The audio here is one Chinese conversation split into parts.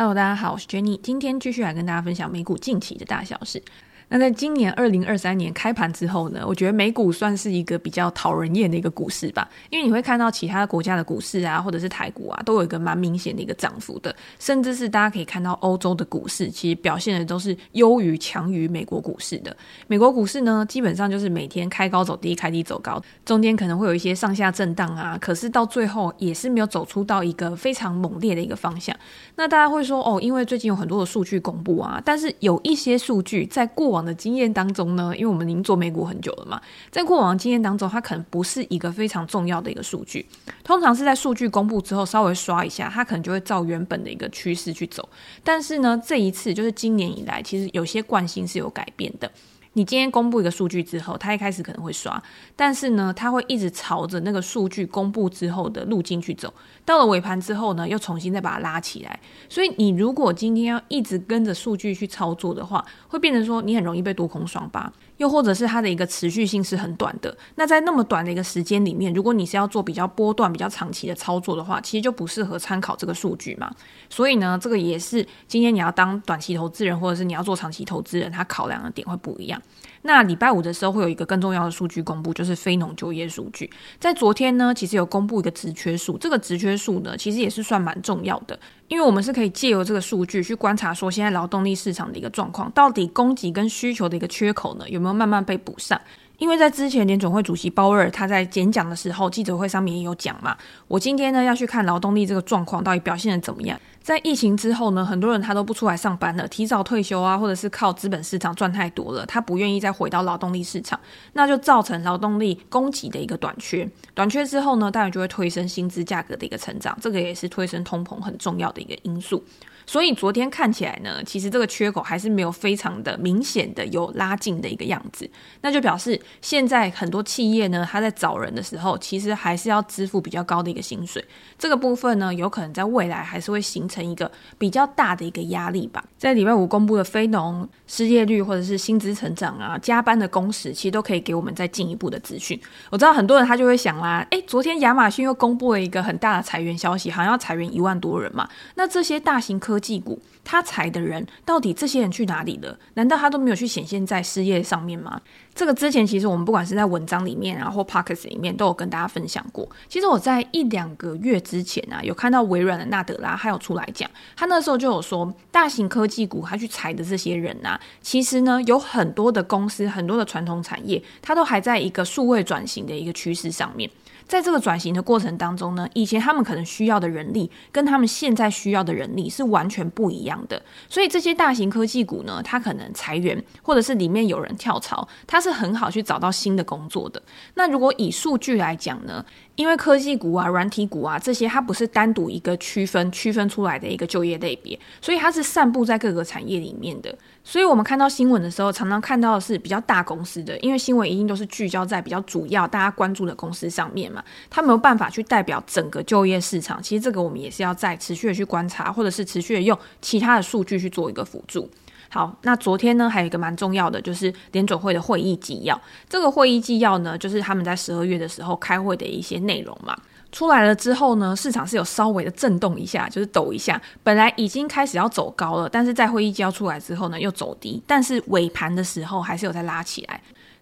Hello，大家好，我是 Jenny，今天继续来跟大家分享美股近期的大小事。那在今年二零二三年开盘之后呢，我觉得美股算是一个比较讨人厌的一个股市吧，因为你会看到其他国家的股市啊，或者是台股啊，都有一个蛮明显的一个涨幅的，甚至是大家可以看到欧洲的股市其实表现的都是优于强于美国股市的。美国股市呢，基本上就是每天开高走低，开低走高，中间可能会有一些上下震荡啊，可是到最后也是没有走出到一个非常猛烈的一个方向。那大家会说哦，因为最近有很多的数据公布啊，但是有一些数据在过往的经验当中呢，因为我们已经做美股很久了嘛，在过往经验当中，它可能不是一个非常重要的一个数据，通常是在数据公布之后稍微刷一下，它可能就会照原本的一个趋势去走。但是呢，这一次就是今年以来，其实有些惯性是有改变的。你今天公布一个数据之后，它一开始可能会刷，但是呢，它会一直朝着那个数据公布之后的路径去走，到了尾盘之后呢，又重新再把它拉起来。所以你如果今天要一直跟着数据去操作的话，会变成说你很容易被多空双八。又或者是它的一个持续性是很短的，那在那么短的一个时间里面，如果你是要做比较波段、比较长期的操作的话，其实就不适合参考这个数据嘛。所以呢，这个也是今天你要当短期投资人，或者是你要做长期投资人，他考量的点会不一样。那礼拜五的时候会有一个更重要的数据公布，就是非农就业数据。在昨天呢，其实有公布一个职缺数，这个职缺数呢，其实也是算蛮重要的。因为我们是可以借由这个数据去观察，说现在劳动力市场的一个状况，到底供给跟需求的一个缺口呢，有没有慢慢被补上？因为在之前联准会主席鲍威尔他在演讲的时候，记者会上面也有讲嘛，我今天呢要去看劳动力这个状况到底表现得怎么样。在疫情之后呢，很多人他都不出来上班了，提早退休啊，或者是靠资本市场赚太多了，他不愿意再回到劳动力市场，那就造成劳动力供给的一个短缺。短缺之后呢，当然就会推升薪资价格的一个成长，这个也是推升通膨很重要的一个因素。所以昨天看起来呢，其实这个缺口还是没有非常的明显的有拉近的一个样子，那就表示现在很多企业呢，他在找人的时候，其实还是要支付比较高的一个薪水。这个部分呢，有可能在未来还是会形成一个比较大的一个压力吧。在礼拜五公布的非农失业率或者是薪资成长啊，加班的工时，其实都可以给我们再进一步的资讯。我知道很多人他就会想啦，诶，昨天亚马逊又公布了一个很大的裁员消息，好像要裁员一万多人嘛。那这些大型科技股，他裁的人到底这些人去哪里了？难道他都没有去显现在失业上面吗？这个之前其实我们不管是在文章里面啊，或 Podcast 里面都有跟大家分享过。其实我在一两个月之前啊，有看到微软的纳德拉还有出来讲，他那时候就有说，大型科技股他去裁的这些人啊，其实呢有很多的公司，很多的传统产业，它都还在一个数位转型的一个趋势上面。在这个转型的过程当中呢，以前他们可能需要的人力跟他们现在需要的人力是完全不一样的，所以这些大型科技股呢，它可能裁员，或者是里面有人跳槽，它是很好去找到新的工作的。那如果以数据来讲呢，因为科技股啊、软体股啊这些，它不是单独一个区分区分出来的一个就业类别，所以它是散布在各个产业里面的。所以我们看到新闻的时候，常常看到的是比较大公司的，因为新闻一定都是聚焦在比较主要大家关注的公司上面嘛，它没有办法去代表整个就业市场。其实这个我们也是要再持续的去观察，或者是持续的用其他的数据去做一个辅助。好，那昨天呢，还有一个蛮重要的，就是联准会的会议纪要。这个会议纪要呢，就是他们在十二月的时候开会的一些内容嘛。出来了之后呢，市场是有稍微的震动一下，就是抖一下。本来已经开始要走高了，但是在会议纪要出来之后呢，又走低。但是尾盘的时候还是有在拉起来。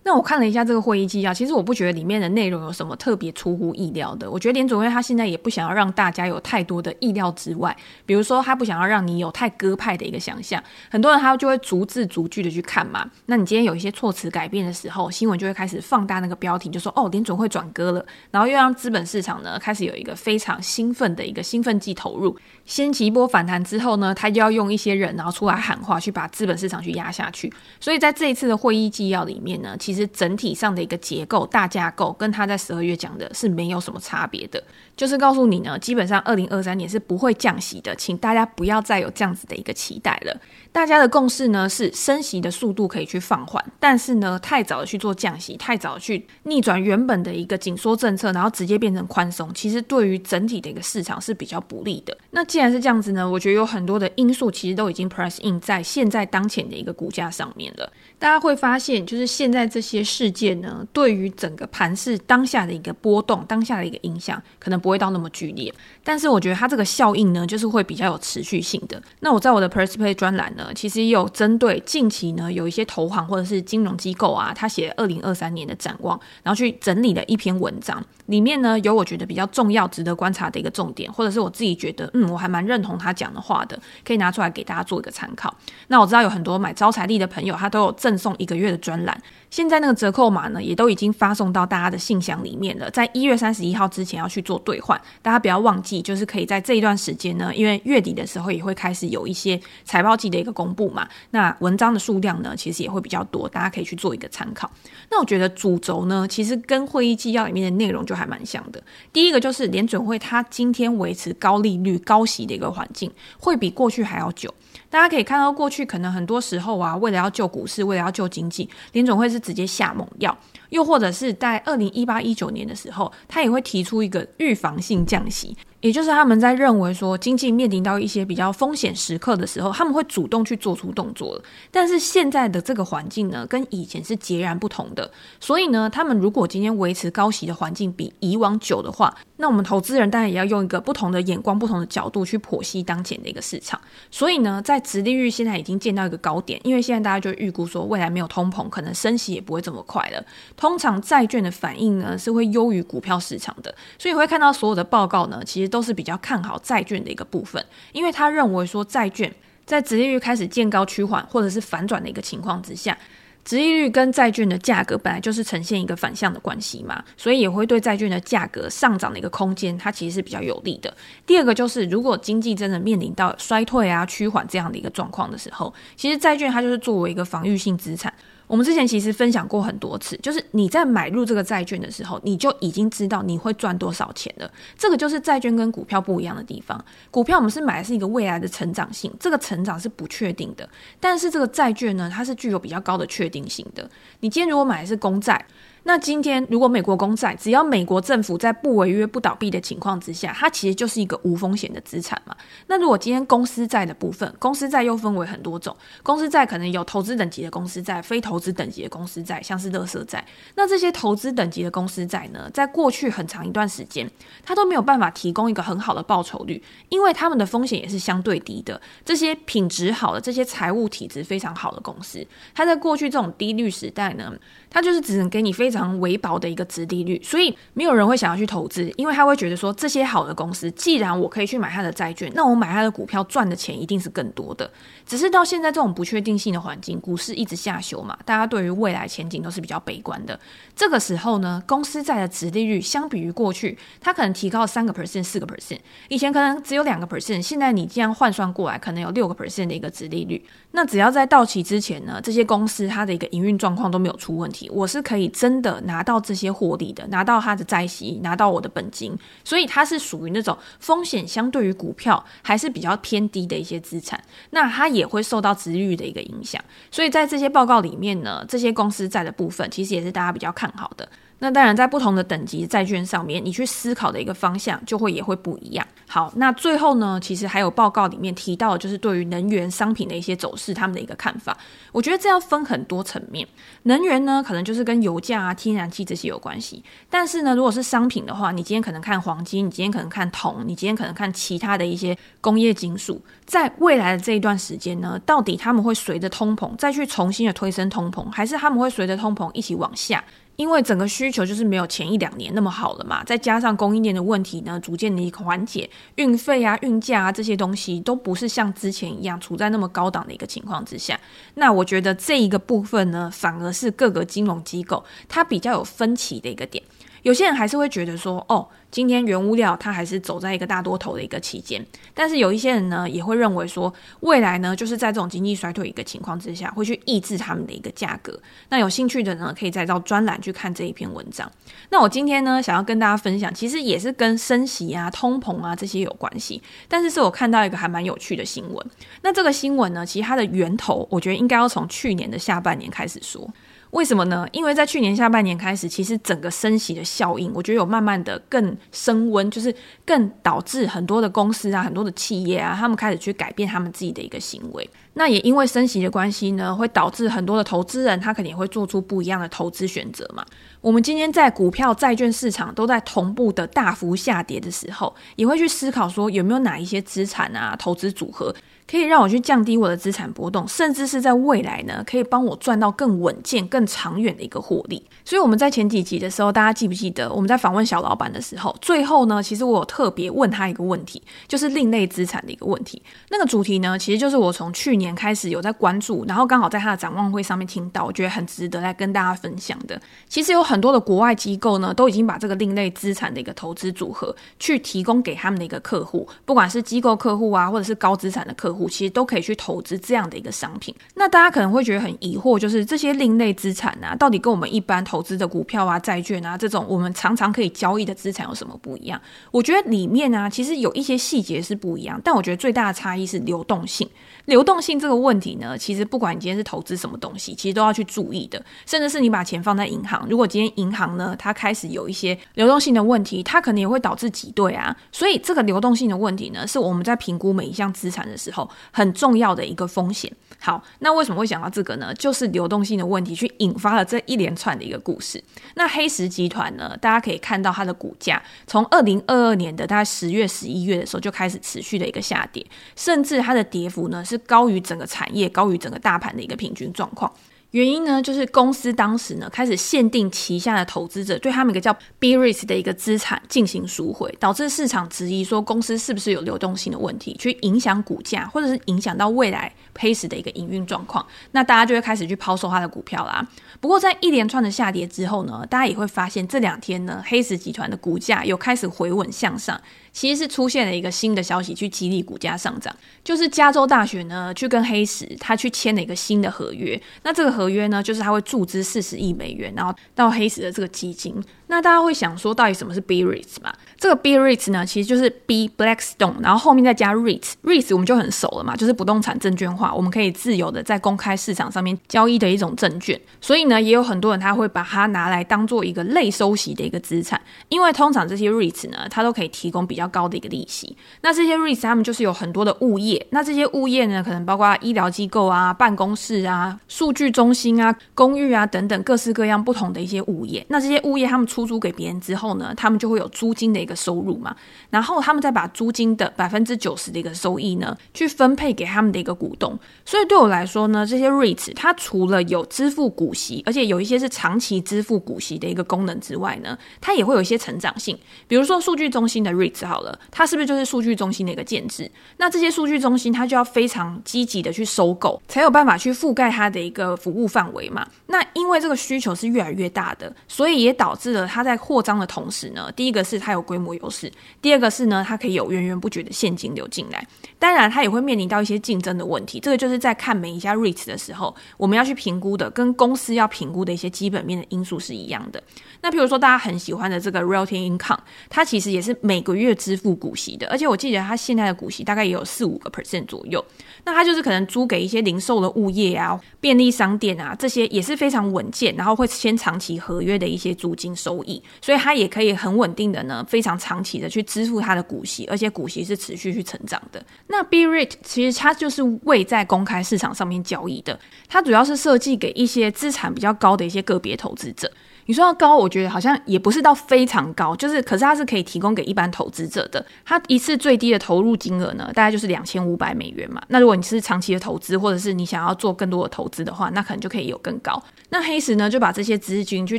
那我看了一下这个会议纪要，其实我不觉得里面的内容有什么特别出乎意料的。我觉得联准会他现在也不想要让大家有太多的意料之外，比如说他不想要让你有太鸽派的一个想象。很多人他就会逐字逐句的去看嘛。那你今天有一些措辞改变的时候，新闻就会开始放大那个标题，就说哦，联准会转鸽了，然后又让资本市场呢开始有一个非常兴奋的一个兴奋剂投入，掀起一波反弹之后呢，他就要用一些人然后出来喊话，去把资本市场去压下去。所以在这一次的会议纪要里面呢，其实。整体上的一个结构大架构，跟他在十二月讲的是没有什么差别的，就是告诉你呢，基本上二零二三年是不会降息的，请大家不要再有这样子的一个期待了。大家的共识呢是升息的速度可以去放缓，但是呢，太早的去做降息，太早去逆转原本的一个紧缩政策，然后直接变成宽松，其实对于整体的一个市场是比较不利的。那既然是这样子呢，我觉得有很多的因素其实都已经 press in 在现在当前的一个股价上面了。大家会发现，就是现在这些事件呢，对于整个盘市当下的一个波动、当下的一个影响，可能不会到那么剧烈。但是我觉得它这个效应呢，就是会比较有持续性的。那我在我的 PressPlay 专栏呢，其实也有针对近期呢，有一些投行或者是金融机构啊，他写二零二三年的展望，然后去整理了一篇文章，里面呢有我觉得比较重要、值得观察的一个重点，或者是我自己觉得，嗯，我还蛮认同他讲的话的，可以拿出来给大家做一个参考。那我知道有很多买招财力的朋友，他都有赠送一个月的专栏。现在那个折扣码呢，也都已经发送到大家的信箱里面了。在一月三十一号之前要去做兑换，大家不要忘记，就是可以在这一段时间呢，因为月底的时候也会开始有一些财报季的一个公布嘛。那文章的数量呢，其实也会比较多，大家可以去做一个参考。那我觉得主轴呢，其实跟会议纪要里面的内容就还蛮像的。第一个就是联准会它今天维持高利率、高息的一个环境，会比过去还要久。大家可以看到，过去可能很多时候啊，为了要救股市，为了要救经济，联总会是直接下猛药。又或者是在二零一八一九年的时候，他也会提出一个预防性降息，也就是他们在认为说经济面临到一些比较风险时刻的时候，他们会主动去做出动作。但是现在的这个环境呢，跟以前是截然不同的。所以呢，他们如果今天维持高息的环境比以往久的话，那我们投资人当然也要用一个不同的眼光、不同的角度去剖析当前的一个市场。所以呢，在殖利率现在已经见到一个高点，因为现在大家就预估说未来没有通膨，可能升息也不会这么快了。通常债券的反应呢，是会优于股票市场的，所以会看到所有的报告呢，其实都是比较看好债券的一个部分，因为他认为说债券在殖利率开始见高趋缓或者是反转的一个情况之下，殖利率跟债券的价格本来就是呈现一个反向的关系嘛，所以也会对债券的价格上涨的一个空间，它其实是比较有利的。第二个就是，如果经济真的面临到衰退啊、趋缓这样的一个状况的时候，其实债券它就是作为一个防御性资产。我们之前其实分享过很多次，就是你在买入这个债券的时候，你就已经知道你会赚多少钱了。这个就是债券跟股票不一样的地方。股票我们是买的是一个未来的成长性，这个成长是不确定的。但是这个债券呢，它是具有比较高的确定性的。你今天如果买的是公债。那今天，如果美国公债，只要美国政府在不违约、不倒闭的情况之下，它其实就是一个无风险的资产嘛。那如果今天公司债的部分，公司债又分为很多种，公司债可能有投资等级的公司债、非投资等级的公司债，像是垃圾债。那这些投资等级的公司债呢，在过去很长一段时间，它都没有办法提供一个很好的报酬率，因为他们的风险也是相对低的。这些品质好的、这些财务体质非常好的公司，它在过去这种低率时代呢，它就是只能给你非常常微薄的一个殖利率，所以没有人会想要去投资，因为他会觉得说，这些好的公司，既然我可以去买它的债券，那我买它的股票赚的钱一定是更多的。只是到现在这种不确定性的环境，股市一直下修嘛，大家对于未来前景都是比较悲观的。这个时候呢，公司债的值利率相比于过去，它可能提高三个 percent、四个 percent，以前可能只有两个 percent，现在你这样换算过来，可能有六个 percent 的一个值利率。那只要在到期之前呢，这些公司它的一个营运状况都没有出问题，我是可以真的拿到这些获利的，拿到他的债息，拿到我的本金，所以它是属于那种风险相对于股票还是比较偏低的一些资产。那它也会受到殖利率的一个影响，所以在这些报告里面呢，这些公司债的部分其实也是大家比较看好的。那当然，在不同的等级债券上面，你去思考的一个方向就会也会不一样。好，那最后呢，其实还有报告里面提到，就是对于能源商品的一些走势，他们的一个看法。我觉得这要分很多层面。能源呢，可能就是跟油价啊、天然气这些有关系。但是呢，如果是商品的话，你今天可能看黄金，你今天可能看铜，你今天可能看其他的一些工业金属，在未来的这一段时间呢，到底他们会随着通膨再去重新的推升通膨，还是他们会随着通膨一起往下？因为整个需求就是没有前一两年那么好了嘛，再加上供应链的问题呢，逐渐的一个缓解，运费啊、运价啊这些东西都不是像之前一样处在那么高档的一个情况之下。那我觉得这一个部分呢，反而是各个金融机构它比较有分歧的一个点。有些人还是会觉得说，哦，今天原物料它还是走在一个大多头的一个期间，但是有一些人呢，也会认为说，未来呢，就是在这种经济衰退一个情况之下，会去抑制他们的一个价格。那有兴趣的呢，可以再到专栏去看这一篇文章。那我今天呢，想要跟大家分享，其实也是跟升息啊、通膨啊这些有关系，但是是我看到一个还蛮有趣的新闻。那这个新闻呢，其实它的源头，我觉得应该要从去年的下半年开始说。为什么呢？因为在去年下半年开始，其实整个升息的效应，我觉得有慢慢的更升温，就是更导致很多的公司啊、很多的企业啊，他们开始去改变他们自己的一个行为。那也因为升息的关系呢，会导致很多的投资人他肯定会做出不一样的投资选择嘛。我们今天在股票、债券市场都在同步的大幅下跌的时候，也会去思考说有没有哪一些资产啊、投资组合。可以让我去降低我的资产波动，甚至是在未来呢，可以帮我赚到更稳健、更长远的一个获利。所以我们在前几集的时候，大家记不记得我们在访问小老板的时候，最后呢，其实我有特别问他一个问题，就是另类资产的一个问题。那个主题呢，其实就是我从去年开始有在关注，然后刚好在他的展望会上面听到，我觉得很值得来跟大家分享的。其实有很多的国外机构呢，都已经把这个另类资产的一个投资组合去提供给他们的一个客户，不管是机构客户啊，或者是高资产的客户。其实都可以去投资这样的一个商品。那大家可能会觉得很疑惑，就是这些另类资产啊，到底跟我们一般投资的股票啊、债券啊这种我们常常可以交易的资产有什么不一样？我觉得里面啊，其实有一些细节是不一样，但我觉得最大的差异是流动性。流动性这个问题呢，其实不管你今天是投资什么东西，其实都要去注意的。甚至是你把钱放在银行，如果今天银行呢，它开始有一些流动性的问题，它可能也会导致挤兑啊。所以这个流动性的问题呢，是我们在评估每一项资产的时候很重要的一个风险。好，那为什么会想到这个呢？就是流动性的问题去引发了这一连串的一个故事。那黑石集团呢，大家可以看到它的股价从二零二二年的大概十月、十一月的时候就开始持续的一个下跌，甚至它的跌幅呢是高于整个产业、高于整个大盘的一个平均状况。原因呢，就是公司当时呢开始限定旗下的投资者对他们一个叫 Bris 的一个资产进行赎回，导致市场质疑说公司是不是有流动性的问题，去影响股价，或者是影响到未来黑石的一个营运状况。那大家就会开始去抛售它的股票啦。不过在一连串的下跌之后呢，大家也会发现这两天呢，黑石集团的股价又开始回稳向上。其实是出现了一个新的消息，去激励股价上涨，就是加州大学呢去跟黑石他去签了一个新的合约。那这个合约呢，就是他会注资四十亿美元，然后到黑石的这个基金。那大家会想说，到底什么是 B-REITs 嘛？这个 B-REITs 呢，其实就是 B Blackstone，然后后面再加 REITs，REITs 我们就很熟了嘛，就是不动产证券化，我们可以自由的在公开市场上面交易的一种证券。所以呢，也有很多人他会把它拿来当做一个类收息的一个资产，因为通常这些 REITs 呢，它都可以提供比较高的一个利息。那这些 REITs 他们就是有很多的物业，那这些物业呢，可能包括医疗机构啊、办公室啊、数据中心啊、公寓啊等等各式各样不同的一些物业。那这些物业他们出租给别人之后呢，他们就会有租金的一个收入嘛，然后他们再把租金的百分之九十的一个收益呢，去分配给他们的一个股东。所以对我来说呢，这些 REITs 它除了有支付股息，而且有一些是长期支付股息的一个功能之外呢，它也会有一些成长性。比如说数据中心的 REITs 好了，它是不是就是数据中心的一个建制？那这些数据中心它就要非常积极的去收购，才有办法去覆盖它的一个服务范围嘛。那因为这个需求是越来越大的，所以也导致了它在扩张的同时呢，第一个是它有规模优势，第二个是呢，它可以有源源不绝的现金流进来。当然，它也会面临到一些竞争的问题。这个就是在看每一家 REITs 的时候，我们要去评估的，跟公司要评估的一些基本面的因素是一样的。那比如说大家很喜欢的这个 Realty Income，它其实也是每个月支付股息的，而且我记得它现在的股息大概也有四五个 percent 左右。那它就是可能租给一些零售的物业啊、便利商店啊，这些也是非常稳健，然后会签长期合约的一些租金收益。所以它也可以很稳定的呢，非常长期的去支付它的股息，而且股息是持续去成长的。那 B-REIT 其实它就是未在公开市场上面交易的，它主要是设计给一些资产比较高的一些个别投资者。你说要高，我觉得好像也不是到非常高，就是可是它是可以提供给一般投资者的。它一次最低的投入金额呢，大概就是两千五百美元嘛。那如果你是长期的投资，或者是你想要做更多的投资的话，那可能就可以有更高。那黑石呢，就把这些资金去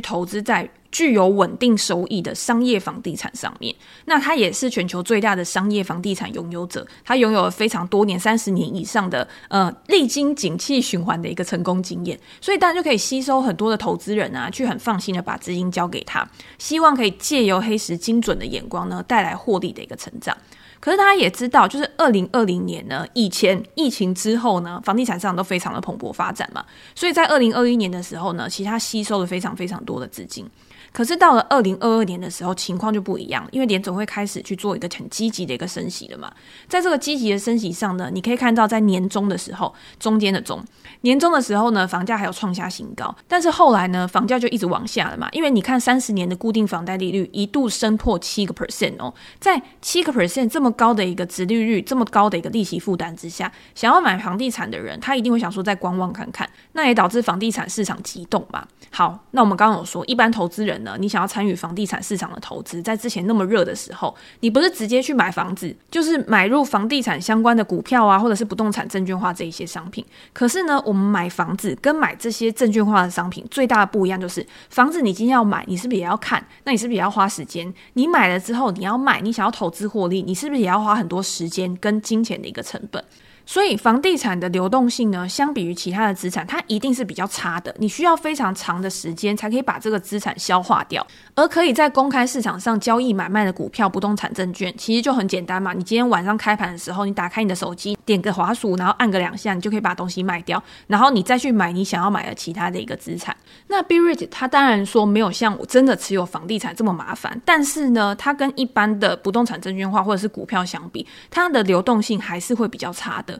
投资在具有稳定收益的商业房地产上面，那它也是全球最大的商业房地产拥有者，它拥有了非常多年、三十年以上的呃历经景气循环的一个成功经验，所以当然就可以吸收很多的投资人啊，去很放心的把资金交给他，希望可以借由黑石精准的眼光呢，带来获利的一个成长。可是大家也知道，就是二零二零年呢，以前疫情之后呢，房地产市场都非常的蓬勃发展嘛，所以在二零二一年的时候呢，其实它吸收了非常非常多的资金。可是到了二零二二年的时候，情况就不一样，因为联总会开始去做一个很积极的一个升息了嘛。在这个积极的升息上呢，你可以看到在年中的时候，中间的中，年中的时候呢，房价还有创下新高。但是后来呢，房价就一直往下了嘛，因为你看三十年的固定房贷利率一度升破七个 percent 哦，在七个 percent 这么高的一个殖利率，这么高的一个利息负担之下，想要买房地产的人，他一定会想说再观望看看，那也导致房地产市场急动嘛。好，那我们刚刚有说，一般投资人呢，你想要参与房地产市场的投资，在之前那么热的时候，你不是直接去买房子，就是买入房地产相关的股票啊，或者是不动产证券化这一些商品。可是呢，我们买房子跟买这些证券化的商品最大的不一样就是，房子你今天要买，你是不是也要看？那你是不是也要花时间？你买了之后，你要卖，你想要投资获利，你是不是也要花很多时间跟金钱的一个成本？所以房地产的流动性呢，相比于其他的资产，它一定是比较差的。你需要非常长的时间才可以把这个资产消化掉。而可以在公开市场上交易买卖的股票、不动产证券，其实就很简单嘛。你今天晚上开盘的时候，你打开你的手机，点个滑鼠，然后按个两下，你就可以把东西卖掉，然后你再去买你想要买的其他的一个资产。那 BREIT 它当然说没有像我真的持有房地产这么麻烦，但是呢，它跟一般的不动产证券化或者是股票相比，它的流动性还是会比较差的。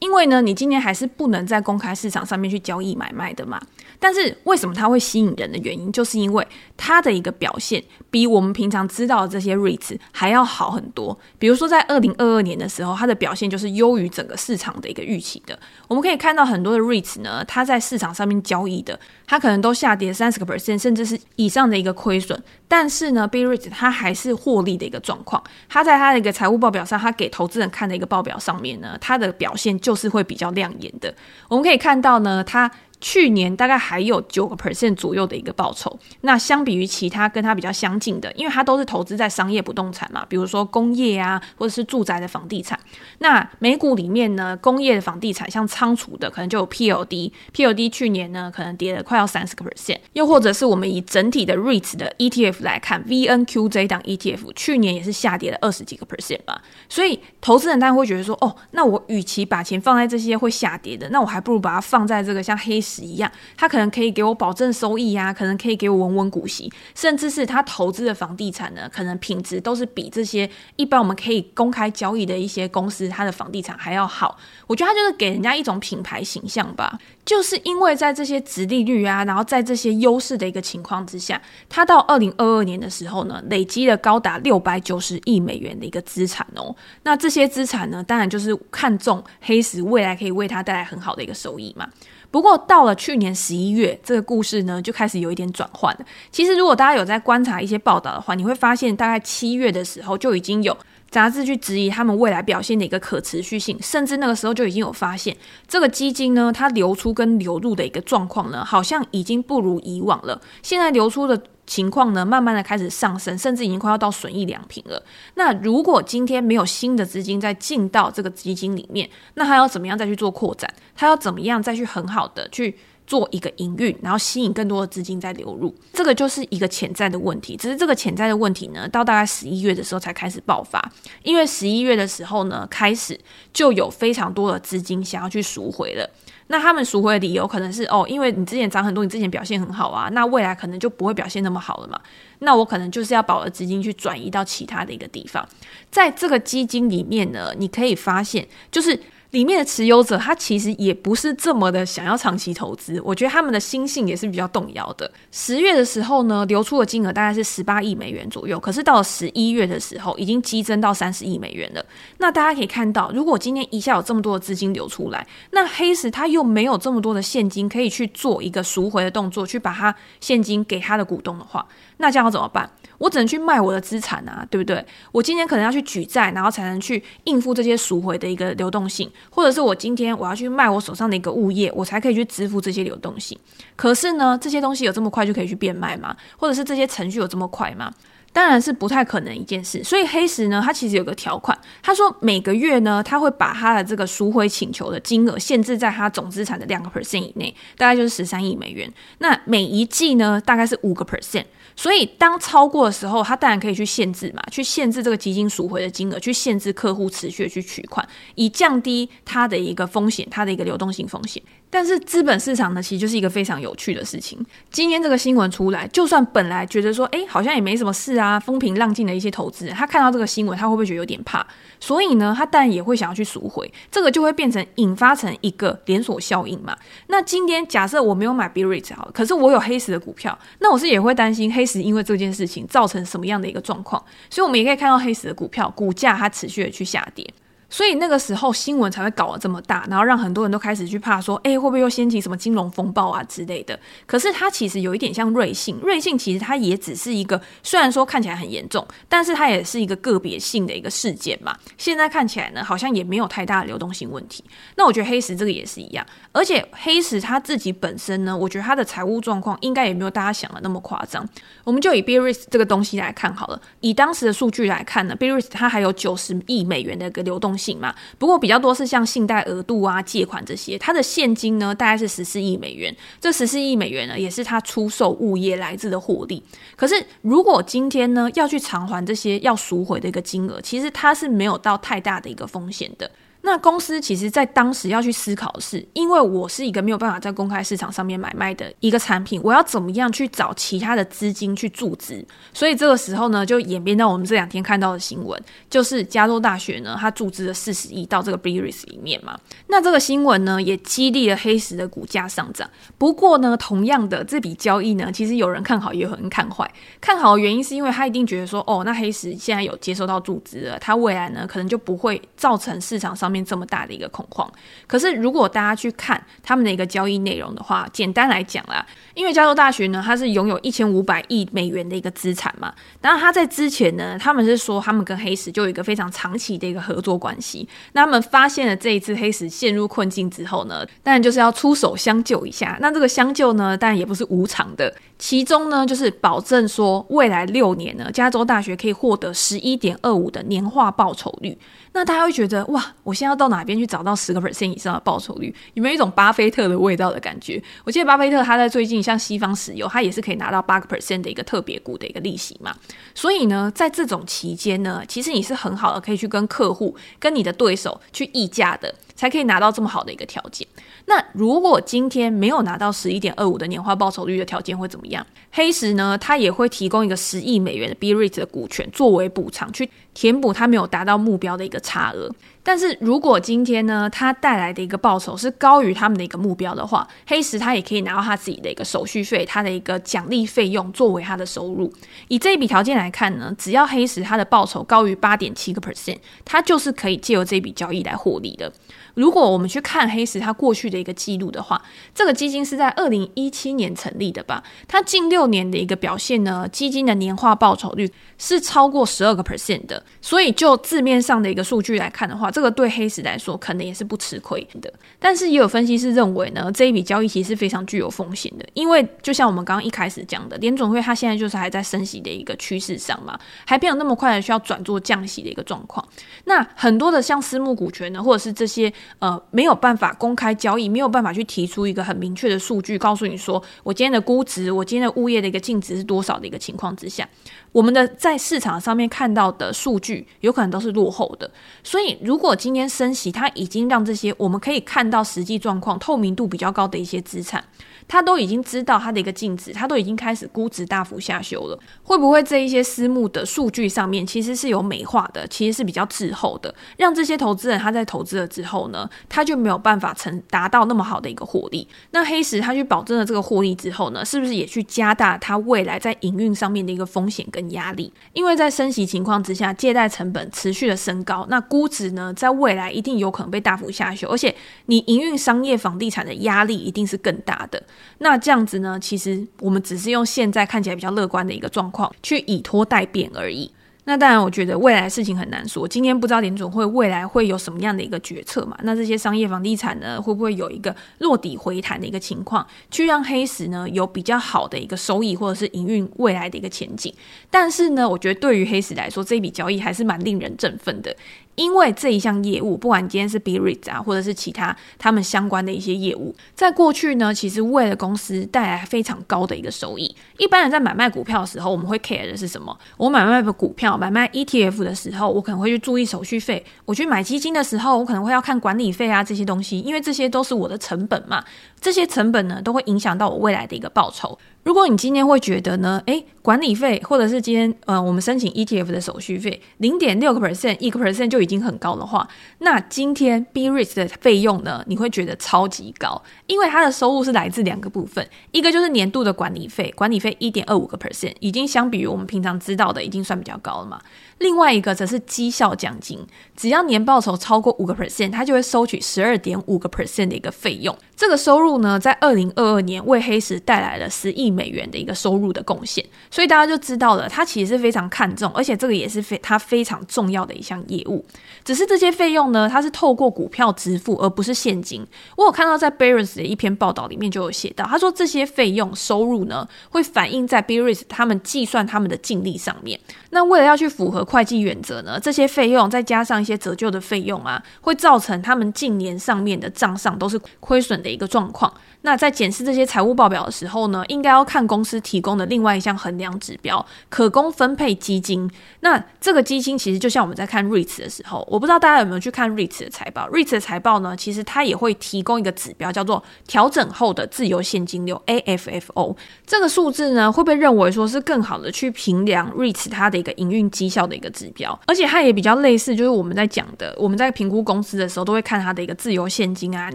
因为呢，你今年还是不能在公开市场上面去交易买卖的嘛。但是为什么它会吸引人的原因，就是因为它的一个表现比我们平常知道的这些 REITs 还要好很多。比如说在二零二二年的时候，它的表现就是优于整个市场的一个预期的。我们可以看到很多的 REITs 呢，它在市场上面交易的，它可能都下跌三十个 percent，甚至是以上的一个亏损。但是呢，BREIT 它还是获利的一个状况。它在它的一个财务报表上，它给投资人看的一个报表上面呢，它的表现就就是会比较亮眼的。我们可以看到呢，它。去年大概还有九个 percent 左右的一个报酬，那相比于其他跟它比较相近的，因为它都是投资在商业不动产嘛，比如说工业啊，或者是住宅的房地产。那美股里面呢，工业的房地产像仓储的，可能就有 PLD，PLD 去年呢可能跌了快要三十个 percent，又或者是我们以整体的 REITs 的 ETF 来看，VNQ 这一档 ETF 去年也是下跌了二十几个 percent 嘛，所以投资人当然会觉得说，哦，那我与其把钱放在这些会下跌的，那我还不如把它放在这个像黑。一样，他可能可以给我保证收益呀、啊，可能可以给我稳稳股息，甚至是他投资的房地产呢，可能品质都是比这些一般我们可以公开交易的一些公司，它的房地产还要好。我觉得他就是给人家一种品牌形象吧，就是因为在这些殖利率啊，然后在这些优势的一个情况之下，他到二零二二年的时候呢，累积了高达六百九十亿美元的一个资产哦。那这些资产呢，当然就是看中黑石未来可以为他带来很好的一个收益嘛。不过到了去年十一月，这个故事呢就开始有一点转换了。其实如果大家有在观察一些报道的话，你会发现大概七月的时候就已经有杂志去质疑他们未来表现的一个可持续性，甚至那个时候就已经有发现这个基金呢，它流出跟流入的一个状况呢，好像已经不如以往了。现在流出的。情况呢，慢慢的开始上升，甚至已经快要到损益两平了。那如果今天没有新的资金再进到这个基金里面，那他要怎么样再去做扩展？他要怎么样再去很好的去做一个营运，然后吸引更多的资金再流入？这个就是一个潜在的问题。只是这个潜在的问题呢，到大概十一月的时候才开始爆发，因为十一月的时候呢，开始就有非常多的资金想要去赎回了。那他们赎回的理由可能是哦，因为你之前涨很多，你之前表现很好啊，那未来可能就不会表现那么好了嘛。那我可能就是要把我的资金去转移到其他的一个地方，在这个基金里面呢，你可以发现就是。里面的持有者，他其实也不是这么的想要长期投资，我觉得他们的心性也是比较动摇的。十月的时候呢，流出的金额大概是十八亿美元左右，可是到了十一月的时候，已经激增到三十亿美元了。那大家可以看到，如果今天一下有这么多的资金流出来，那黑石他又没有这么多的现金可以去做一个赎回的动作，去把他现金给他的股东的话，那这样要怎么办？我只能去卖我的资产啊，对不对？我今天可能要去举债，然后才能去应付这些赎回的一个流动性，或者是我今天我要去卖我手上的一个物业，我才可以去支付这些流动性。可是呢，这些东西有这么快就可以去变卖吗？或者是这些程序有这么快吗？当然是不太可能一件事。所以黑石呢，它其实有个条款，他说每个月呢，他会把他的这个赎回请求的金额限制在他总资产的两个 percent 以内，大概就是十三亿美元。那每一季呢，大概是五个 percent。所以，当超过的时候，他当然可以去限制嘛，去限制这个基金赎回的金额，去限制客户持续去取款，以降低它的一个风险，它的一个流动性风险。但是资本市场呢，其实就是一个非常有趣的事情。今天这个新闻出来，就算本来觉得说，哎，好像也没什么事啊，风平浪静的一些投资人，他看到这个新闻，他会不会觉得有点怕？所以呢，他当然也会想要去赎回，这个就会变成引发成一个连锁效应嘛。那今天假设我没有买 BREIT 好，可是我有黑石的股票，那我是也会担心黑石因为这件事情造成什么样的一个状况。所以我们也可以看到黑石的股票股价它持续的去下跌。所以那个时候新闻才会搞得这么大，然后让很多人都开始去怕说，哎，会不会又掀起什么金融风暴啊之类的？可是它其实有一点像瑞幸，瑞幸其实它也只是一个，虽然说看起来很严重，但是它也是一个个别性的一个事件嘛。现在看起来呢，好像也没有太大的流动性问题。那我觉得黑石这个也是一样，而且黑石它自己本身呢，我觉得它的财务状况应该也没有大家想的那么夸张。我们就以 BREIT 这个东西来看好了，以当时的数据来看呢，BREIT 它还有九十亿美元的一个流动性信嘛，不过比较多是像信贷额度啊、借款这些，它的现金呢大概是十四亿美元，这十四亿美元呢也是它出售物业来自的获利。可是如果今天呢要去偿还这些要赎回的一个金额，其实它是没有到太大的一个风险的。那公司其实，在当时要去思考的是，因为我是一个没有办法在公开市场上面买卖的一个产品，我要怎么样去找其他的资金去注资？所以这个时候呢，就演变到我们这两天看到的新闻，就是加州大学呢，它注资了四十亿到这个 b r i s 里面嘛。那这个新闻呢，也激励了黑石的股价上涨。不过呢，同样的这笔交易呢，其实有人看好，也有人看坏。看好的原因是因为他一定觉得说，哦，那黑石现在有接收到注资了，他未来呢，可能就不会造成市场上面这么大的一个恐慌，可是如果大家去看他们的一个交易内容的话，简单来讲啦，因为加州大学呢，它是拥有一千五百亿美元的一个资产嘛，当然他在之前呢，他们是说他们跟黑石就有一个非常长期的一个合作关系，那他们发现了这一次黑石陷入困境之后呢，当然就是要出手相救一下，那这个相救呢，当然也不是无偿的，其中呢就是保证说未来六年呢，加州大学可以获得十一点二五的年化报酬率。那大家会觉得哇，我现在要到哪边去找到十个 percent 以上的报酬率？有没有一种巴菲特的味道的感觉？我记得巴菲特他在最近像西方石油，他也是可以拿到八个 percent 的一个特别股的一个利息嘛。所以呢，在这种期间呢，其实你是很好的可以去跟客户、跟你的对手去议价的，才可以拿到这么好的一个条件。那如果今天没有拿到十一点二五的年化报酬率的条件会怎么样？黑石呢，它也会提供一个十亿美元的 BREIT 的股权作为补偿，去填补它没有达到目标的一个差额。但是如果今天呢，他带来的一个报酬是高于他们的一个目标的话，黑石他也可以拿到他自己的一个手续费，他的一个奖励费用作为他的收入。以这一笔条件来看呢，只要黑石他的报酬高于八点七个 percent，他就是可以借由这笔交易来获利的。如果我们去看黑石他过去的一个记录的话，这个基金是在二零一七年成立的吧？它近六年的一个表现呢，基金的年化报酬率是超过十二个 percent 的。所以就字面上的一个数据来看的话，这个对黑石来说可能也是不吃亏的。但是也有分析师认为呢，这一笔交易其实是非常具有风险的，因为就像我们刚刚一开始讲的，联准会它现在就是还在升息的一个趋势上嘛，还没有那么快的需要转做降息的一个状况。那很多的像私募股权呢，或者是这些。呃，没有办法公开交易，没有办法去提出一个很明确的数据，告诉你说我今天的估值，我今天的物业的一个净值是多少的一个情况之下，我们的在市场上面看到的数据有可能都是落后的。所以，如如果今天升息，它已经让这些我们可以看到实际状况、透明度比较高的一些资产。他都已经知道他的一个净值，他都已经开始估值大幅下修了。会不会这一些私募的数据上面其实是有美化的，其实是比较滞后的，让这些投资人他在投资了之后呢，他就没有办法成达到那么好的一个获利。那黑石他去保证了这个获利之后呢，是不是也去加大他未来在营运上面的一个风险跟压力？因为在升息情况之下，借贷成本持续的升高，那估值呢，在未来一定有可能被大幅下修，而且你营运商业房地产的压力一定是更大的。那这样子呢，其实我们只是用现在看起来比较乐观的一个状况去以拖待变而已。那当然，我觉得未来事情很难说。今天不知道联总会未来会有什么样的一个决策嘛？那这些商业房地产呢，会不会有一个落底回弹的一个情况，去让黑石呢有比较好的一个收益，或者是营运未来的一个前景？但是呢，我觉得对于黑石来说，这笔交易还是蛮令人振奋的。因为这一项业务，不管今天是 BREITs 啊，或者是其他他们相关的一些业务，在过去呢，其实为了公司带来非常高的一个收益。一般人在买卖股票的时候，我们会 care 的是什么？我买卖的股票，买卖 ETF 的时候，我可能会去注意手续费；我去买基金的时候，我可能会要看管理费啊这些东西，因为这些都是我的成本嘛。这些成本呢，都会影响到我未来的一个报酬。如果你今天会觉得呢，诶，管理费或者是今天呃我们申请 ETF 的手续费零点六个 percent 一个 percent 就已经很高的话，那今天 B risk 的费用呢，你会觉得超级高，因为它的收入是来自两个部分，一个就是年度的管理费，管理费一点二五个 percent 已经相比于我们平常知道的已经算比较高了嘛。另外一个则是绩效奖金，只要年报酬超过五个 percent，他就会收取十二点五个 percent 的一个费用。这个收入呢，在二零二二年为黑石带来了十亿美元的一个收入的贡献，所以大家就知道了，他其实是非常看重，而且这个也是非他非常重要的一项业务。只是这些费用呢，它是透过股票支付，而不是现金。我有看到在 Barris 的一篇报道里面就有写到，他说这些费用收入呢，会反映在 BREITs 他们计算他们的净利上面。那为了要去符合会计原则呢，这些费用再加上一些折旧的费用啊，会造成他们近年上面的账上都是亏损的一个状况。那在检视这些财务报表的时候呢，应该要看公司提供的另外一项衡量指标——可供分配基金。那这个基金其实就像我们在看 REITs 的时候，我不知道大家有没有去看 REITs 的财报。REITs 的财报呢，其实它也会提供一个指标，叫做调整后的自由现金流 （AFFO）。这个数字呢，会被认为说是更好的去评量 REITs 它的一个营运绩效的一个指标，而且它也比较类似，就是我们在讲的，我们在评估公司的时候，都会看它的一个自由现金啊，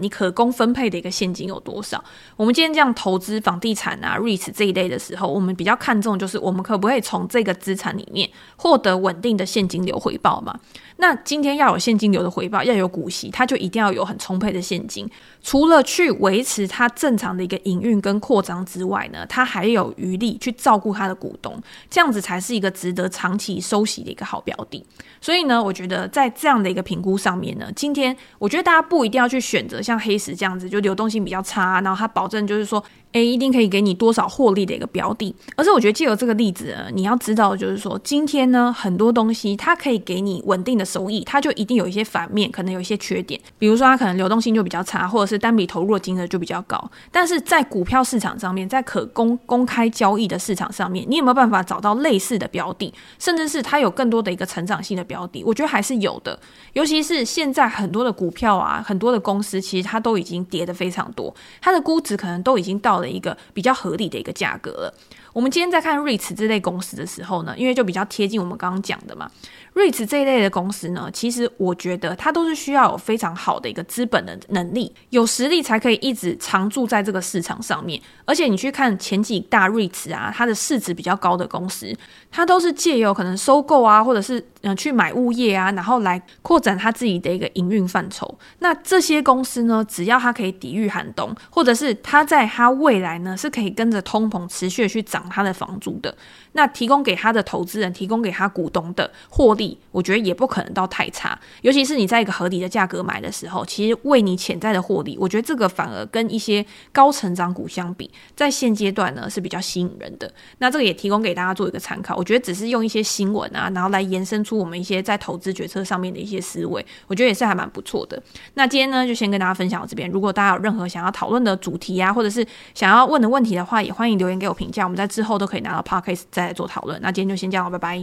你可供分配的一个现金有多少。我们今天这样投资房地产啊、REITs 这一类的时候，我们比较看重就是我们可不可以从这个资产里面获得稳定的现金流回报嘛？那今天要有现金流的回报，要有股息，它就一定要有很充沛的现金。除了去维持它正常的一个营运跟扩张之外呢，它还有余力去照顾它的股东，这样子才是一个值得长期收息的一个好标的。所以呢，我觉得在这样的一个评估上面呢，今天我觉得大家不一定要去选择像黑石这样子，就流动性比较差，然后它保证就是说。诶，一定可以给你多少获利的一个标的，而是我觉得借由这个例子，你要知道就是说，今天呢很多东西它可以给你稳定的收益，它就一定有一些反面，可能有一些缺点，比如说它可能流动性就比较差，或者是单笔投入的金额就比较高。但是在股票市场上面，在可公公开交易的市场上面，你有没有办法找到类似的标的，甚至是它有更多的一个成长性的标的？我觉得还是有的，尤其是现在很多的股票啊，很多的公司其实它都已经跌得非常多，它的估值可能都已经到的一个比较合理的一个价格了。我们今天在看瑞驰这类公司的时候呢，因为就比较贴近我们刚刚讲的嘛，REITs 这一类的公司呢，其实我觉得它都是需要有非常好的一个资本的能力，有实力才可以一直常驻在这个市场上面。而且你去看前几大 REITs 啊，它的市值比较高的公司，它都是借由可能收购啊，或者是嗯去买物业啊，然后来扩展它自己的一个营运范畴。那这些公司呢，只要它可以抵御寒冬，或者是它在它未来呢是可以跟着通膨持续的去涨。他的房租的，那提供给他的投资人，提供给他股东的获利，我觉得也不可能到太差。尤其是你在一个合理的价格买的时候，其实为你潜在的获利，我觉得这个反而跟一些高成长股相比，在现阶段呢是比较吸引人的。那这个也提供给大家做一个参考。我觉得只是用一些新闻啊，然后来延伸出我们一些在投资决策上面的一些思维，我觉得也是还蛮不错的。那今天呢，就先跟大家分享到这边。如果大家有任何想要讨论的主题啊，或者是想要问的问题的话，也欢迎留言给我评价。我们在之后都可以拿到 Podcast 再来做讨论。那今天就先这样，拜拜。